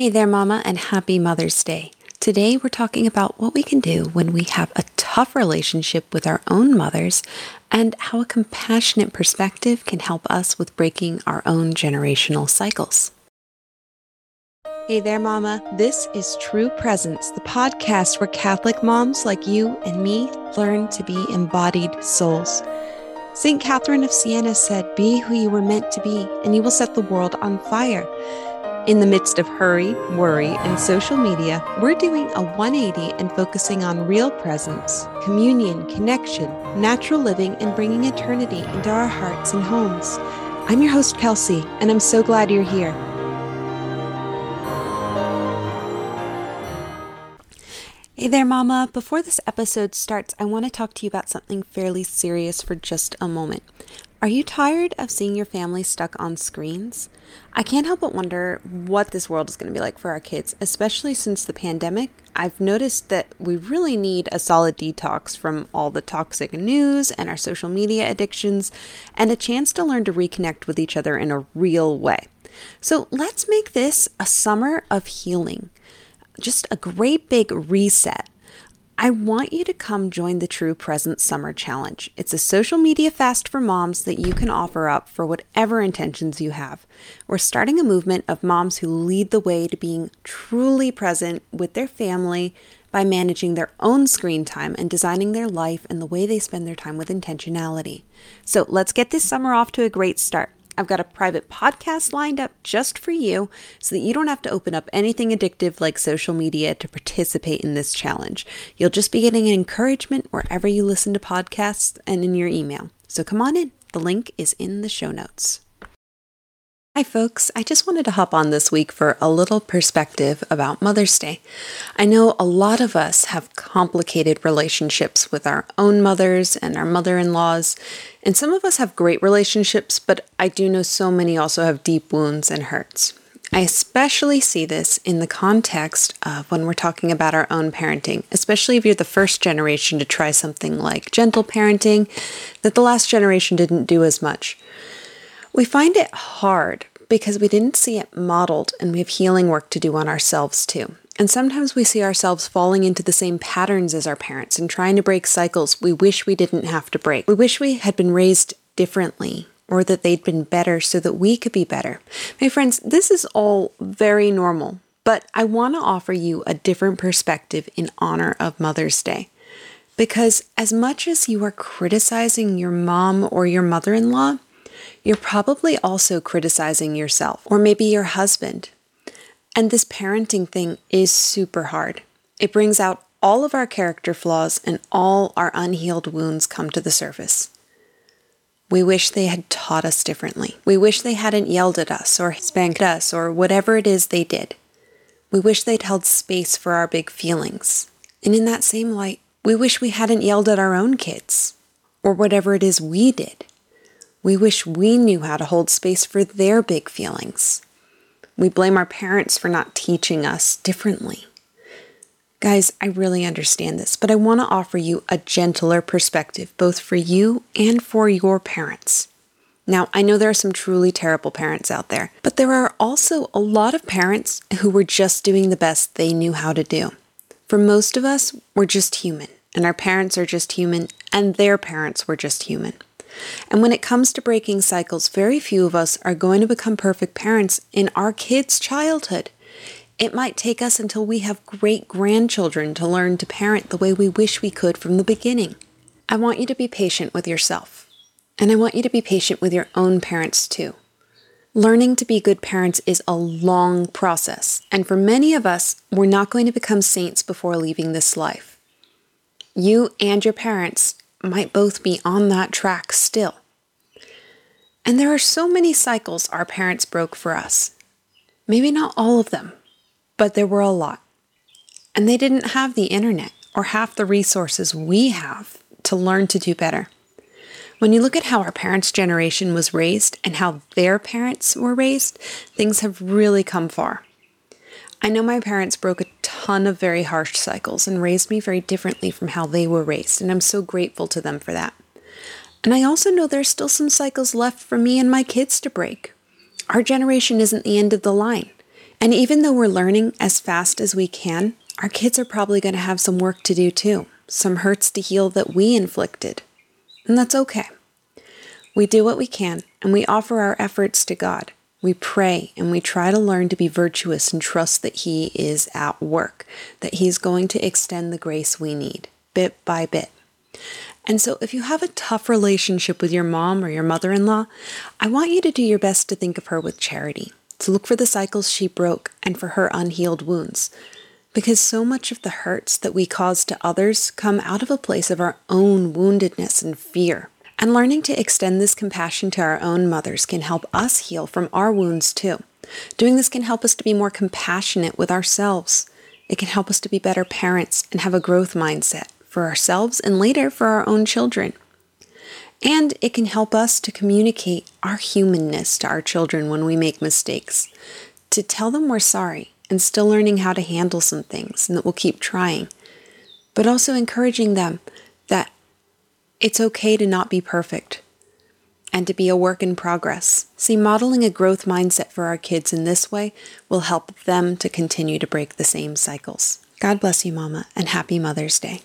Hey there, Mama, and happy Mother's Day. Today, we're talking about what we can do when we have a tough relationship with our own mothers and how a compassionate perspective can help us with breaking our own generational cycles. Hey there, Mama. This is True Presence, the podcast where Catholic moms like you and me learn to be embodied souls. St. Catherine of Siena said, Be who you were meant to be, and you will set the world on fire. In the midst of hurry, worry, and social media, we're doing a 180 and focusing on real presence, communion, connection, natural living, and bringing eternity into our hearts and homes. I'm your host, Kelsey, and I'm so glad you're here. Hey there, Mama. Before this episode starts, I want to talk to you about something fairly serious for just a moment. Are you tired of seeing your family stuck on screens? I can't help but wonder what this world is going to be like for our kids, especially since the pandemic. I've noticed that we really need a solid detox from all the toxic news and our social media addictions, and a chance to learn to reconnect with each other in a real way. So let's make this a summer of healing, just a great big reset I want you to come join the True Presence Summer Challenge. It's a social media fast for moms that you can offer up for whatever intentions you have. We're starting a movement of moms who lead the way to being truly present with their family by managing their own screen time and designing their life and the way they spend their time with intentionality. So let's get this summer off to a great start. I've got a private podcast lined up just for you so that you don't have to open up anything addictive like social media to participate in this challenge. You'll just be getting encouragement wherever you listen to podcasts and in your email. So come on in. The link is in the show notes. Hi, folks. I just wanted to hop on this week for a little perspective about Mother's Day. I know a lot of us have complicated relationships with our own mothers and our mother in laws, and some of us have great relationships, but I do know so many also have deep wounds and hurts. I especially see this in the context of when we're talking about our own parenting, especially if you're the first generation to try something like gentle parenting that the last generation didn't do as much. We find it hard because we didn't see it modeled and we have healing work to do on ourselves too. And sometimes we see ourselves falling into the same patterns as our parents and trying to break cycles we wish we didn't have to break. We wish we had been raised differently or that they'd been better so that we could be better. My friends, this is all very normal, but I want to offer you a different perspective in honor of Mother's Day. Because as much as you are criticizing your mom or your mother in law, you're probably also criticizing yourself or maybe your husband. And this parenting thing is super hard. It brings out all of our character flaws and all our unhealed wounds come to the surface. We wish they had taught us differently. We wish they hadn't yelled at us or spanked us or whatever it is they did. We wish they'd held space for our big feelings. And in that same light, we wish we hadn't yelled at our own kids or whatever it is we did. We wish we knew how to hold space for their big feelings. We blame our parents for not teaching us differently. Guys, I really understand this, but I want to offer you a gentler perspective, both for you and for your parents. Now, I know there are some truly terrible parents out there, but there are also a lot of parents who were just doing the best they knew how to do. For most of us, we're just human, and our parents are just human, and their parents were just human. And when it comes to breaking cycles, very few of us are going to become perfect parents in our kids' childhood. It might take us until we have great grandchildren to learn to parent the way we wish we could from the beginning. I want you to be patient with yourself. And I want you to be patient with your own parents too. Learning to be good parents is a long process, and for many of us, we're not going to become saints before leaving this life. You and your parents might both be on that track still. And there are so many cycles our parents broke for us. Maybe not all of them, but there were a lot. And they didn't have the internet or half the resources we have to learn to do better. When you look at how our parents' generation was raised and how their parents were raised, things have really come far. I know my parents broke a ton of very harsh cycles and raised me very differently from how they were raised, and I'm so grateful to them for that. And I also know there's still some cycles left for me and my kids to break. Our generation isn't the end of the line. And even though we're learning as fast as we can, our kids are probably going to have some work to do too, some hurts to heal that we inflicted. And that's okay. We do what we can and we offer our efforts to God. We pray and we try to learn to be virtuous and trust that He is at work, that He's going to extend the grace we need bit by bit. And so, if you have a tough relationship with your mom or your mother in law, I want you to do your best to think of her with charity, to look for the cycles she broke and for her unhealed wounds. Because so much of the hurts that we cause to others come out of a place of our own woundedness and fear. And learning to extend this compassion to our own mothers can help us heal from our wounds too. Doing this can help us to be more compassionate with ourselves. It can help us to be better parents and have a growth mindset for ourselves and later for our own children. And it can help us to communicate our humanness to our children when we make mistakes, to tell them we're sorry and still learning how to handle some things and that we'll keep trying, but also encouraging them that it's okay to not be perfect and to be a work in progress. See, modeling a growth mindset for our kids in this way will help them to continue to break the same cycles. God bless you, Mama, and happy Mother's Day.